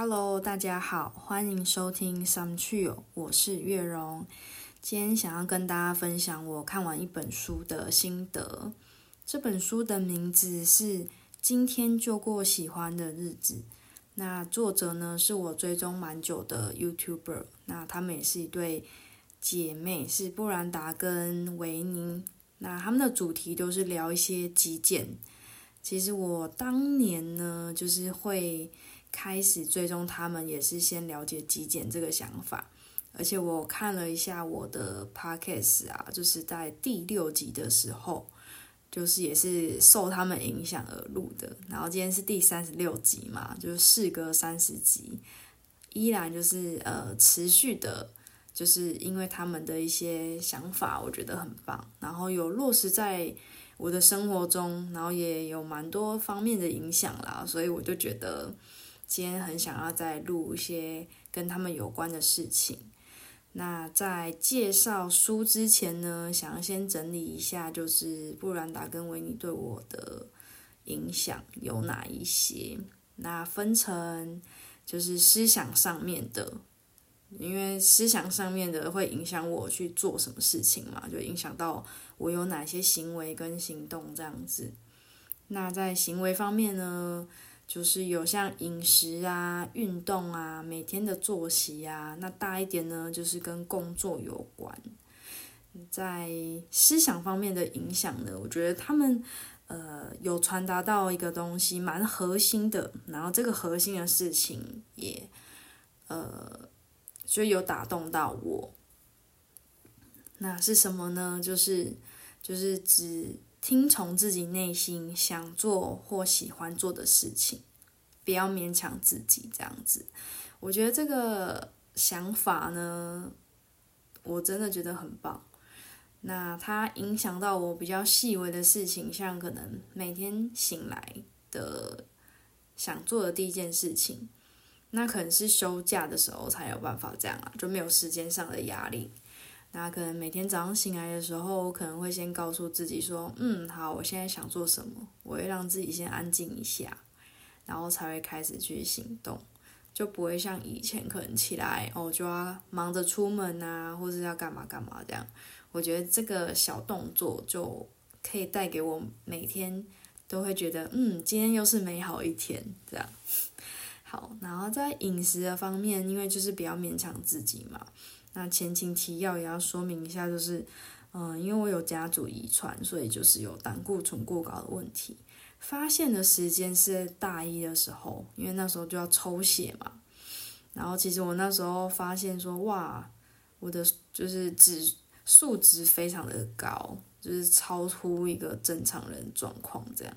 Hello，大家好，欢迎收听 Some c h i l 我是月荣。今天想要跟大家分享我看完一本书的心得。这本书的名字是《今天就过喜欢的日子》。那作者呢是我追踪蛮久的 YouTuber，那他们也是一对姐妹，是布兰达跟维尼。那他们的主题都是聊一些极简。其实我当年呢，就是会。开始追踪他们也是先了解极简这个想法，而且我看了一下我的 podcast 啊，就是在第六集的时候，就是也是受他们影响而录的。然后今天是第三十六集嘛，就是事隔三十集，依然就是呃持续的，就是因为他们的一些想法，我觉得很棒，然后有落实在我的生活中，然后也有蛮多方面的影响啦，所以我就觉得。今天很想要再录一些跟他们有关的事情。那在介绍书之前呢，想要先整理一下，就是布兰达跟维尼对我的影响有哪一些？那分成就是思想上面的，因为思想上面的会影响我去做什么事情嘛，就影响到我有哪些行为跟行动这样子。那在行为方面呢？就是有像饮食啊、运动啊、每天的作息啊，那大一点呢，就是跟工作有关。在思想方面的影响呢，我觉得他们呃有传达到一个东西，蛮核心的。然后这个核心的事情也呃就有打动到我。那是什么呢？就是就是指。听从自己内心想做或喜欢做的事情，不要勉强自己这样子。我觉得这个想法呢，我真的觉得很棒。那它影响到我比较细微的事情，像可能每天醒来的想做的第一件事情，那可能是休假的时候才有办法这样啊，就没有时间上的压力。那可能每天早上醒来的时候，可能会先告诉自己说：“嗯，好，我现在想做什么？我会让自己先安静一下，然后才会开始去行动，就不会像以前可能起来哦就要忙着出门啊，或者要干嘛干嘛这样。我觉得这个小动作就可以带给我每天都会觉得，嗯，今天又是美好一天这样。好，然后在饮食的方面，因为就是比较勉强自己嘛。那前情提要也要说明一下，就是，嗯，因为我有家族遗传，所以就是有胆固醇过高的问题。发现的时间是大一的时候，因为那时候就要抽血嘛。然后其实我那时候发现说，哇，我的就是指数值非常的高，就是超出一个正常人状况这样。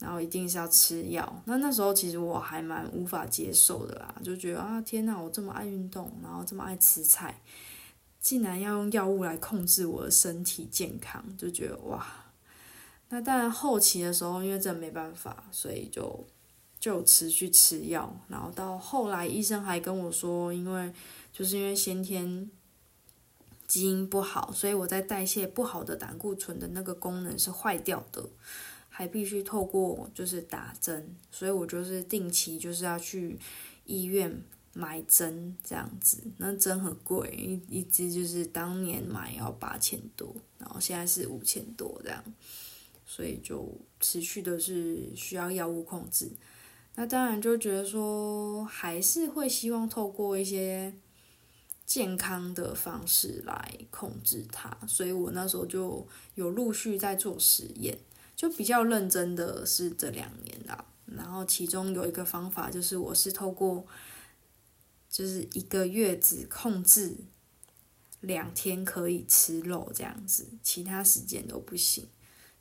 然后一定是要吃药，那那时候其实我还蛮无法接受的啦，就觉得啊天呐，我这么爱运动，然后这么爱吃菜，竟然要用药物来控制我的身体健康，就觉得哇。那当然后期的时候，因为真没办法，所以就就持续吃药，然后到后来医生还跟我说，因为就是因为先天基因不好，所以我在代谢不好的胆固醇的那个功能是坏掉的。还必须透过就是打针，所以我就是定期就是要去医院买针这样子。那针很贵，一一支就是当年买要八千多，然后现在是五千多这样，所以就持续的是需要药物控制。那当然就觉得说还是会希望透过一些健康的方式来控制它，所以我那时候就有陆续在做实验。就比较认真的是这两年啦，然后其中有一个方法就是我是透过，就是一个月只控制两天可以吃肉这样子，其他时间都不行，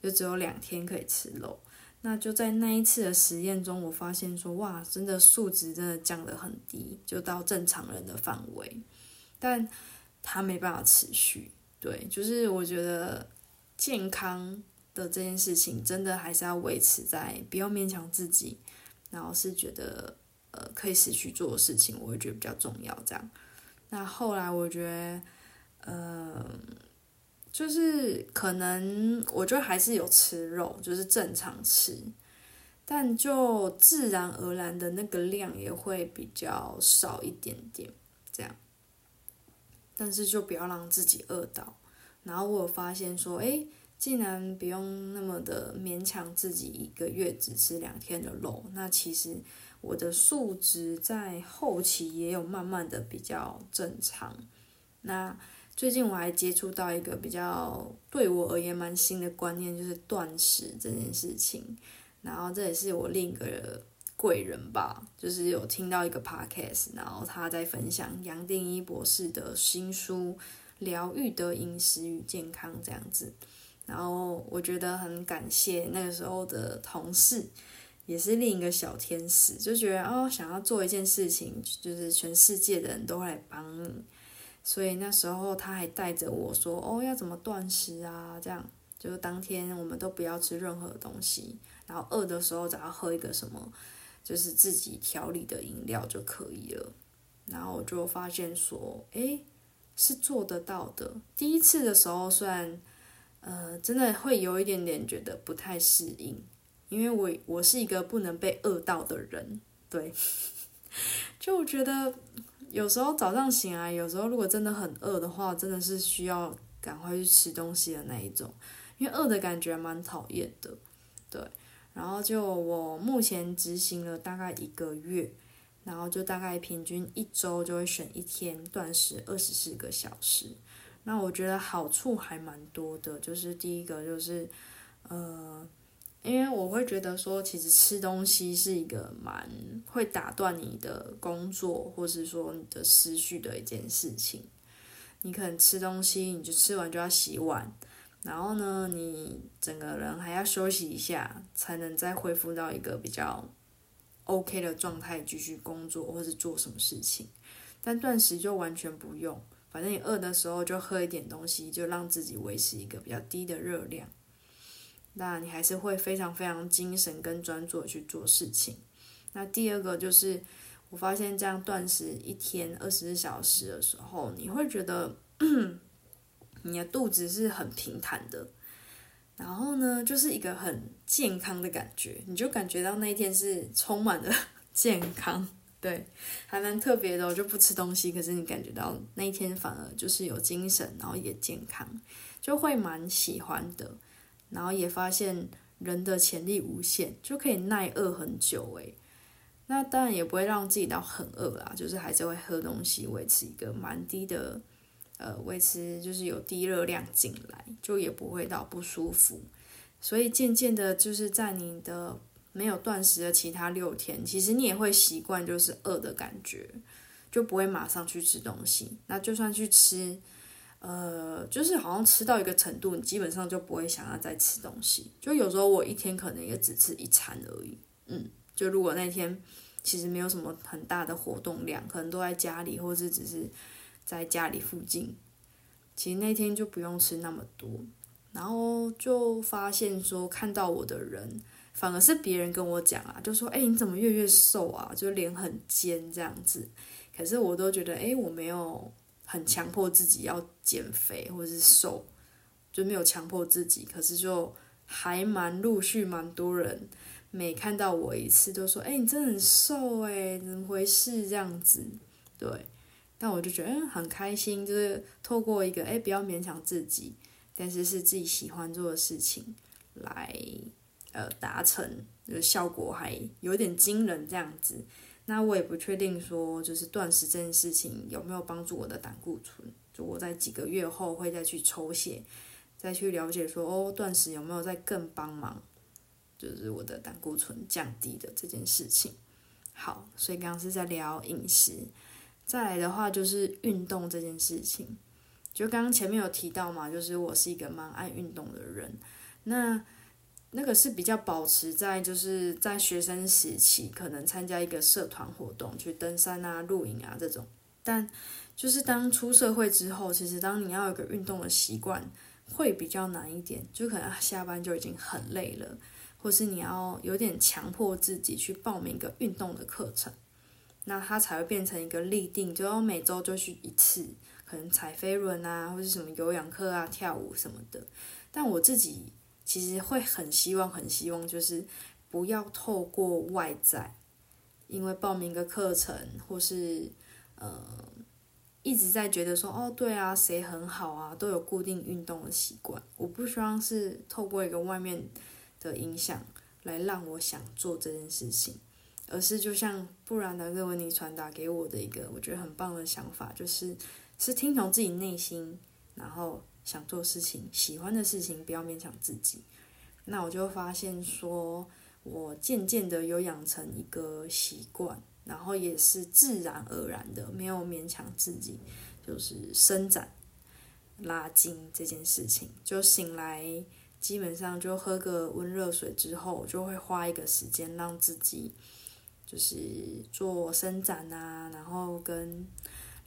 就只有两天可以吃肉。那就在那一次的实验中，我发现说哇，真的数值真的降得很低，就到正常人的范围，但它没办法持续。对，就是我觉得健康。的这件事情真的还是要维持在不要勉强自己，然后是觉得呃可以持续做的事情，我会觉得比较重要。这样，那后来我觉得呃就是可能我觉得还是有吃肉，就是正常吃，但就自然而然的那个量也会比较少一点点，这样。但是就不要让自己饿到。然后我有发现说，诶，竟然不用那么的勉强自己一个月只吃两天的肉，那其实我的数值在后期也有慢慢的比较正常。那最近我还接触到一个比较对我而言蛮新的观念，就是断食这件事情。然后这也是我另一个贵人吧，就是有听到一个 podcast，然后他在分享杨定一博士的新书《疗愈的饮食与健康》这样子。然后我觉得很感谢那个时候的同事，也是另一个小天使，就觉得哦，想要做一件事情，就是全世界的人都来帮你。所以那时候他还带着我说：“哦，要怎么断食啊？这样就是当天我们都不要吃任何东西，然后饿的时候只要喝一个什么，就是自己调理的饮料就可以了。”然后我就发现说：“诶，是做得到的。”第一次的时候，虽然呃真的会有一点点觉得不太适应，因为我我是一个不能被饿到的人，对，就觉得。有时候早上醒来，有时候如果真的很饿的话，真的是需要赶快去吃东西的那一种，因为饿的感觉蛮讨厌的，对。然后就我目前执行了大概一个月，然后就大概平均一周就会选一天断食二十四个小时。那我觉得好处还蛮多的，就是第一个就是，呃。因为我会觉得说，其实吃东西是一个蛮会打断你的工作，或是说你的思绪的一件事情。你可能吃东西，你就吃完就要洗碗，然后呢，你整个人还要休息一下，才能再恢复到一个比较 OK 的状态，继续工作或是做什么事情。但断食就完全不用，反正你饿的时候就喝一点东西，就让自己维持一个比较低的热量。那你还是会非常非常精神跟专注去做事情。那第二个就是，我发现这样断食一天二十四小时的时候，你会觉得你的肚子是很平坦的，然后呢，就是一个很健康的感觉，你就感觉到那一天是充满了 健康，对，还蛮特别的。我就不吃东西，可是你感觉到那一天反而就是有精神，然后也健康，就会蛮喜欢的。然后也发现人的潜力无限，就可以耐饿很久诶。那当然也不会让自己到很饿啦，就是还是会喝东西，维持一个蛮低的，呃，维持就是有低热量进来，就也不会到不舒服。所以渐渐的，就是在你的没有断食的其他六天，其实你也会习惯就是饿的感觉，就不会马上去吃东西。那就算去吃。呃，就是好像吃到一个程度，你基本上就不会想要再吃东西。就有时候我一天可能也只吃一餐而已。嗯，就如果那天其实没有什么很大的活动量，可能都在家里，或是只是在家里附近，其实那天就不用吃那么多。然后就发现说，看到我的人，反而是别人跟我讲啊，就说：“哎，你怎么越越瘦啊？就脸很尖这样子。”可是我都觉得，哎，我没有。很强迫自己要减肥或者是瘦，就没有强迫自己，可是就还蛮陆续蛮多人，每看到我一次都说：“哎，你真的很瘦哎，怎么回事？”这样子，对，但我就觉得很开心，就是透过一个哎，不要勉强自己，但是是自己喜欢做的事情来呃达成，就是效果还有点惊人这样子。那我也不确定说，就是断食这件事情有没有帮助我的胆固醇。就我在几个月后会再去抽血，再去了解说，哦，断食有没有在更帮忙，就是我的胆固醇降低的这件事情。好，所以刚刚是在聊饮食，再来的话就是运动这件事情。就刚刚前面有提到嘛，就是我是一个蛮爱运动的人。那那个是比较保持在就是在学生时期，可能参加一个社团活动，去登山啊、露营啊这种。但就是当出社会之后，其实当你要有个运动的习惯，会比较难一点。就可能下班就已经很累了，或是你要有点强迫自己去报名一个运动的课程，那它才会变成一个立定，就要每周就去一次，可能踩飞轮啊，或是什么有氧课啊、跳舞什么的。但我自己。其实会很希望，很希望，就是不要透过外在，因为报名个课程或是呃一直在觉得说哦对啊谁很好啊都有固定运动的习惯，我不希望是透过一个外面的影响来让我想做这件事情，而是就像布兰德·文尼传达给我的一个我觉得很棒的想法，就是是听从自己内心，然后想做事情，喜欢的事情不要勉强自己。那我就发现说。我渐渐的有养成一个习惯，然后也是自然而然的，没有勉强自己，就是伸展、拉筋这件事情。就醒来，基本上就喝个温热水之后，就会花一个时间让自己，就是做伸展啊，然后跟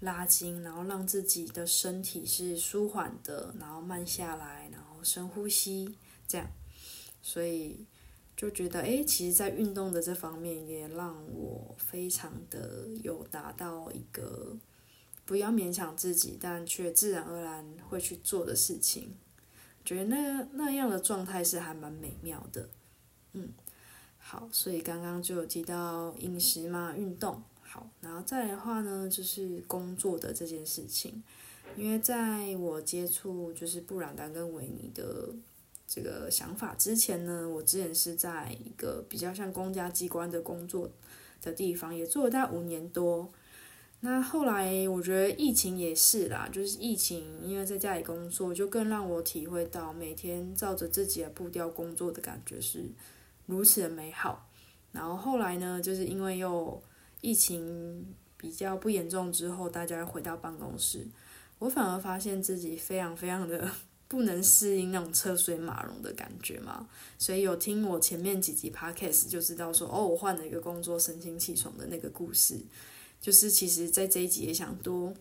拉筋，然后让自己的身体是舒缓的，然后慢下来，然后深呼吸，这样，所以。就觉得，哎，其实，在运动的这方面，也让我非常的有达到一个不要勉强自己，但却自然而然会去做的事情。觉得那那样的状态是还蛮美妙的，嗯，好，所以刚刚就有提到饮食嘛，运动，好，然后再来的话呢，就是工作的这件事情，因为在我接触就是布朗丹跟维尼的。这个想法之前呢，我之前是在一个比较像公家机关的工作的地方，也做了大概五年多。那后来我觉得疫情也是啦，就是疫情，因为在家里工作，就更让我体会到每天照着自己的步调工作的感觉是如此的美好。然后后来呢，就是因为又疫情比较不严重之后，大家回到办公室，我反而发现自己非常非常的。不能适应那种车水马龙的感觉嘛，所以有听我前面几集 podcast 就知道说，哦，我换了一个工作，神清气爽的那个故事，就是其实在这一集也想多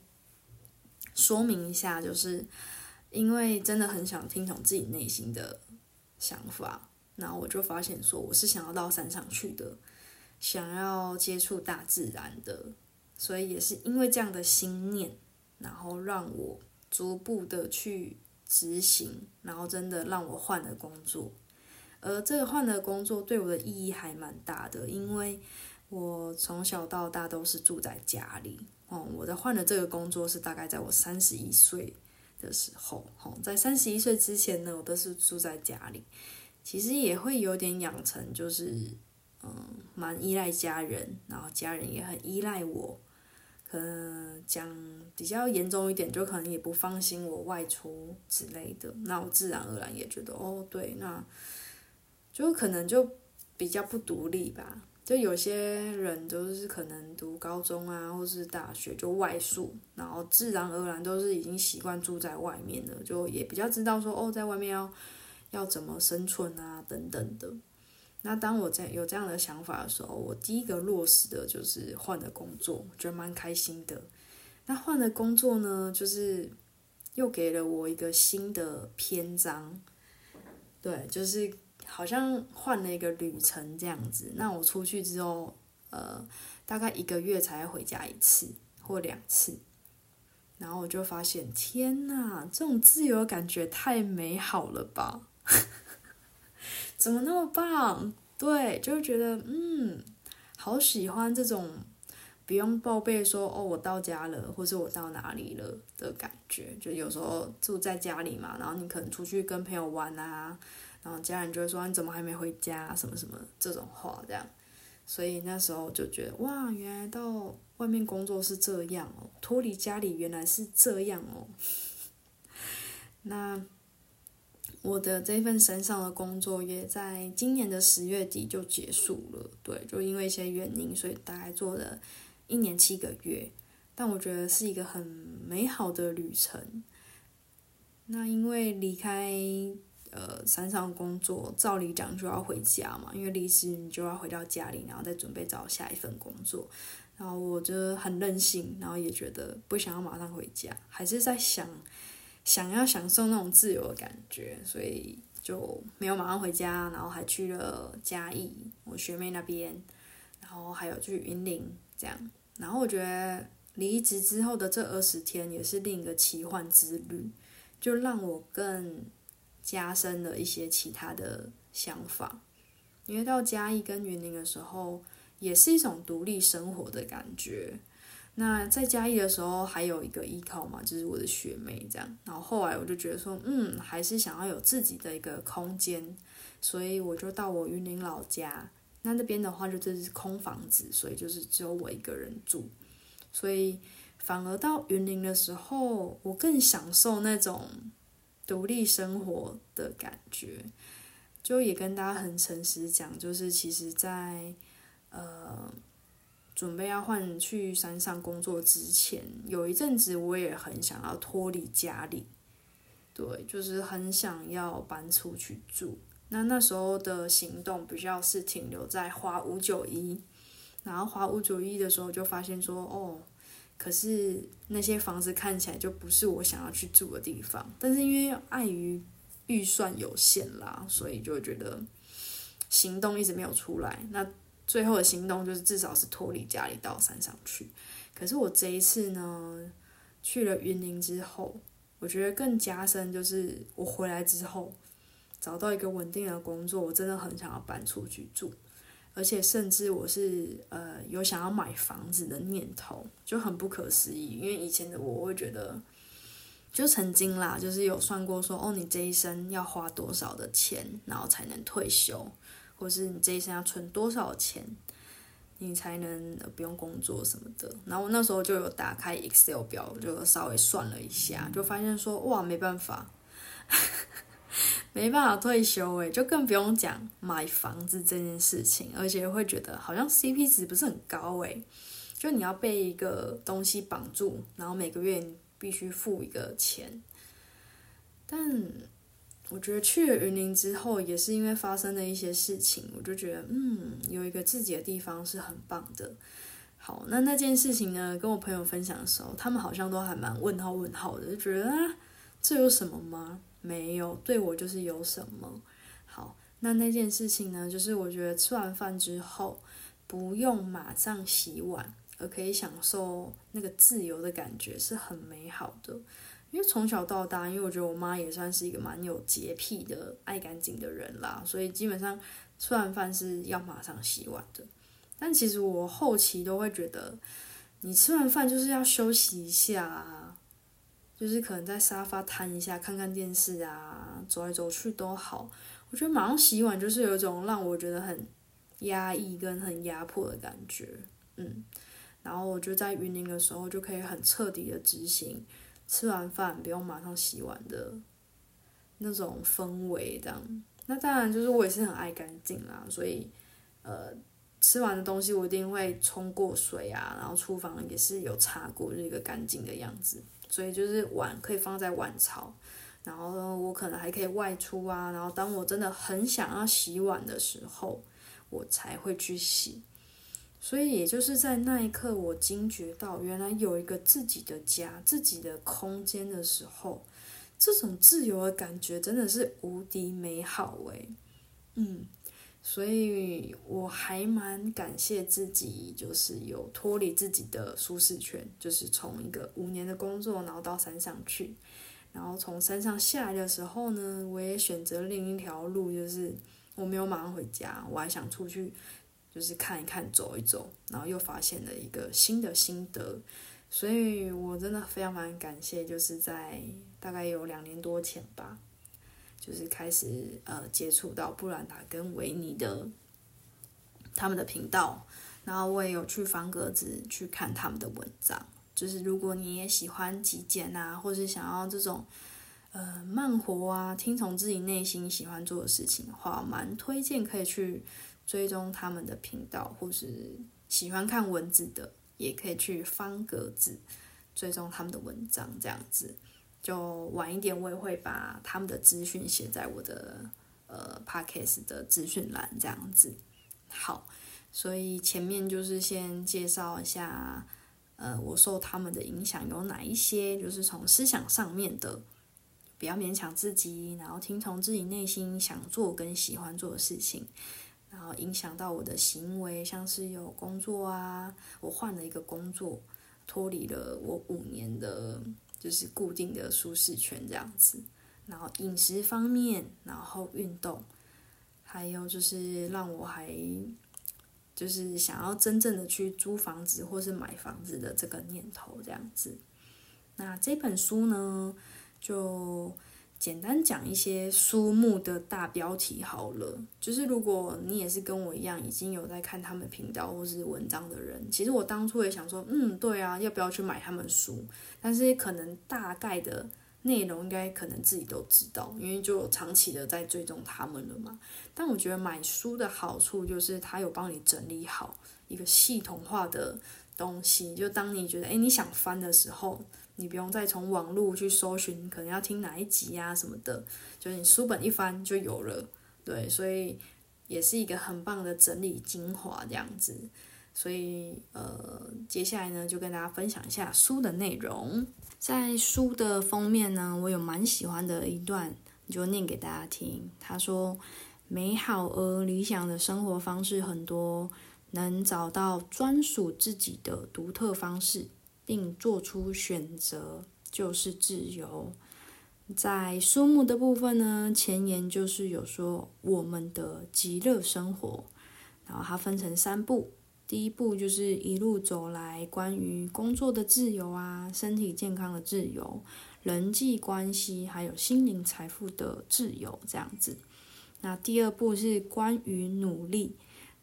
说明一下，就是因为真的很想听从自己内心的想法，然后我就发现说，我是想要到山上去的，想要接触大自然的，所以也是因为这样的心念，然后让我逐步的去。执行，然后真的让我换了工作，而这个换的工作对我的意义还蛮大的，因为我从小到大都是住在家里。哦，我的换了这个工作是大概在我三十一岁的时候。哦，在三十一岁之前呢，我都是住在家里，其实也会有点养成，就是嗯，蛮依赖家人，然后家人也很依赖我。可能讲比较严重一点，就可能也不放心我外出之类的，那我自然而然也觉得哦，对，那就可能就比较不独立吧。就有些人都是可能读高中啊，或是大学就外宿，然后自然而然都是已经习惯住在外面了，就也比较知道说哦，在外面要要怎么生存啊等等的。那当我在有这样的想法的时候，我第一个落实的就是换了工作，觉得蛮开心的。那换了工作呢，就是又给了我一个新的篇章，对，就是好像换了一个旅程这样子。那我出去之后，呃，大概一个月才回家一次或两次，然后我就发现，天呐，这种自由感觉太美好了吧！怎么那么棒？对，就觉得嗯，好喜欢这种不用报备说哦，我到家了，或是我到哪里了的感觉。就有时候住在家里嘛，然后你可能出去跟朋友玩啊，然后家人就会说你怎么还没回家，什么什么这种话这样。所以那时候就觉得哇，原来到外面工作是这样哦，脱离家里原来是这样哦。那。我的这份山上的工作也在今年的十月底就结束了，对，就因为一些原因，所以大概做了一年七个月，但我觉得是一个很美好的旅程。那因为离开呃山上工作，照理讲就要回家嘛，因为离职你就要回到家里，然后再准备找下一份工作。然后我就很任性，然后也觉得不想要马上回家，还是在想。想要享受那种自由的感觉，所以就没有马上回家，然后还去了嘉义我学妹那边，然后还有去云林这样。然后我觉得离职之后的这二十天也是另一个奇幻之旅，就让我更加深了一些其他的想法。因为到嘉义跟云林的时候，也是一种独立生活的感觉。那在嘉义的时候，还有一个依靠嘛，就是我的学妹这样。然后后来我就觉得说，嗯，还是想要有自己的一个空间，所以我就到我云林老家。那那边的话，就这是空房子，所以就是只有我一个人住。所以反而到云林的时候，我更享受那种独立生活的感觉。就也跟大家很诚实讲，就是其实，在呃。准备要换去山上工作之前，有一阵子我也很想要脱离家里，对，就是很想要搬出去住。那那时候的行动比较是停留在花五九一，然后花五九一的时候就发现说，哦，可是那些房子看起来就不是我想要去住的地方。但是因为碍于预算有限啦，所以就觉得行动一直没有出来。那最后的行动就是至少是脱离家里到山上去。可是我这一次呢，去了云林之后，我觉得更加深就是我回来之后找到一个稳定的工作，我真的很想要搬出去住，而且甚至我是呃有想要买房子的念头，就很不可思议。因为以前的我会觉得，就曾经啦，就是有算过说，哦，你这一生要花多少的钱，然后才能退休。或是你这一生要存多少钱，你才能不用工作什么的。然后我那时候就有打开 Excel 表，就稍微算了一下，就发现说哇，没办法，没办法退休诶，就更不用讲买房子这件事情，而且会觉得好像 CP 值不是很高诶，就你要被一个东西绑住，然后每个月必须付一个钱，但。我觉得去了云林之后，也是因为发生了一些事情，我就觉得，嗯，有一个自己的地方是很棒的。好，那那件事情呢，跟我朋友分享的时候，他们好像都还蛮问号问号的，就觉得啊，这有什么吗？没有，对我就是有什么。好，那那件事情呢，就是我觉得吃完饭之后，不用马上洗碗，而可以享受那个自由的感觉，是很美好的。因为从小到大，因为我觉得我妈也算是一个蛮有洁癖的、爱干净的人啦，所以基本上吃完饭是要马上洗碗的。但其实我后期都会觉得，你吃完饭就是要休息一下啊，就是可能在沙发瘫一下，看看电视啊，走来走去都好。我觉得马上洗碗就是有一种让我觉得很压抑跟很压迫的感觉，嗯。然后我就在云林的时候就可以很彻底的执行。吃完饭不用马上洗碗的那种氛围，这样。那当然就是我也是很爱干净啦，所以呃，吃完的东西我一定会冲过水啊，然后厨房也是有擦过，就是一个干净的样子。所以就是碗可以放在碗槽，然后我可能还可以外出啊，然后当我真的很想要洗碗的时候，我才会去洗。所以，也就是在那一刻，我惊觉到原来有一个自己的家、自己的空间的时候，这种自由的感觉真的是无敌美好诶。嗯，所以我还蛮感谢自己，就是有脱离自己的舒适圈，就是从一个五年的工作，然后到山上去，然后从山上下来的时候呢，我也选择另一条路，就是我没有马上回家，我还想出去。就是看一看，走一走，然后又发现了一个新的心得，所以我真的非常非常感谢，就是在大概有两年多前吧，就是开始呃接触到布兰达跟维尼的他们的频道，然后我也有去方格子去看他们的文章，就是如果你也喜欢极简啊，或是想要这种呃慢活啊，听从自己内心喜欢做的事情的话，蛮推荐可以去。追踪他们的频道，或是喜欢看文字的，也可以去方格子追踪他们的文章。这样子，就晚一点我也会把他们的资讯写在我的呃 podcast 的资讯栏。这样子，好，所以前面就是先介绍一下，呃，我受他们的影响有哪一些，就是从思想上面的，不要勉强自己，然后听从自己内心想做跟喜欢做的事情。然后影响到我的行为，像是有工作啊，我换了一个工作，脱离了我五年的，就是固定的舒适圈这样子。然后饮食方面，然后运动，还有就是让我还就是想要真正的去租房子或是买房子的这个念头这样子。那这本书呢，就。简单讲一些书目的大标题好了，就是如果你也是跟我一样已经有在看他们频道或是文章的人，其实我当初也想说，嗯，对啊，要不要去买他们书？但是可能大概的内容应该可能自己都知道，因为就长期的在追踪他们了嘛。但我觉得买书的好处就是他有帮你整理好一个系统化的东西，就当你觉得诶你想翻的时候。你不用再从网络去搜寻，可能要听哪一集呀什么的，就是你书本一翻就有了，对，所以也是一个很棒的整理精华这样子。所以呃，接下来呢就跟大家分享一下书的内容。在书的封面呢，我有蛮喜欢的一段，就念给大家听。他说：“美好而理想的生活方式很多，能找到专属自己的独特方式。”并做出选择就是自由。在书目的部分呢，前言就是有说我们的极乐生活，然后它分成三步。第一步就是一路走来关于工作的自由啊，身体健康的自由，人际关系还有心灵财富的自由这样子。那第二步是关于努力。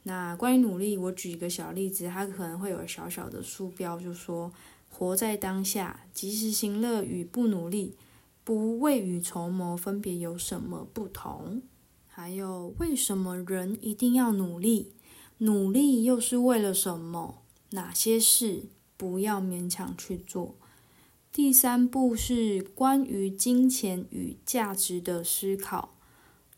那关于努力，我举一个小例子，它可能会有小小的书标，就说。活在当下，及时行乐与不努力、不未雨绸缪分别有什么不同？还有，为什么人一定要努力？努力又是为了什么？哪些事不要勉强去做？第三步是关于金钱与价值的思考。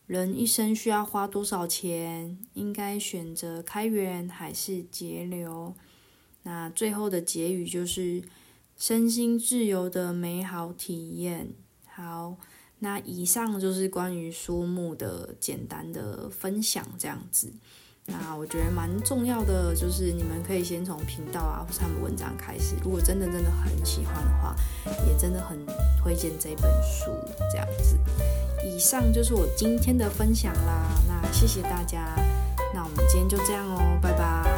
人一生需要花多少钱？应该选择开源还是节流？那最后的结语就是身心自由的美好体验。好，那以上就是关于书目的简单的分享，这样子。那我觉得蛮重要的，就是你们可以先从频道啊，或是他们文章开始。如果真的真的很喜欢的话，也真的很推荐这本书，这样子。以上就是我今天的分享啦。那谢谢大家，那我们今天就这样哦，拜拜。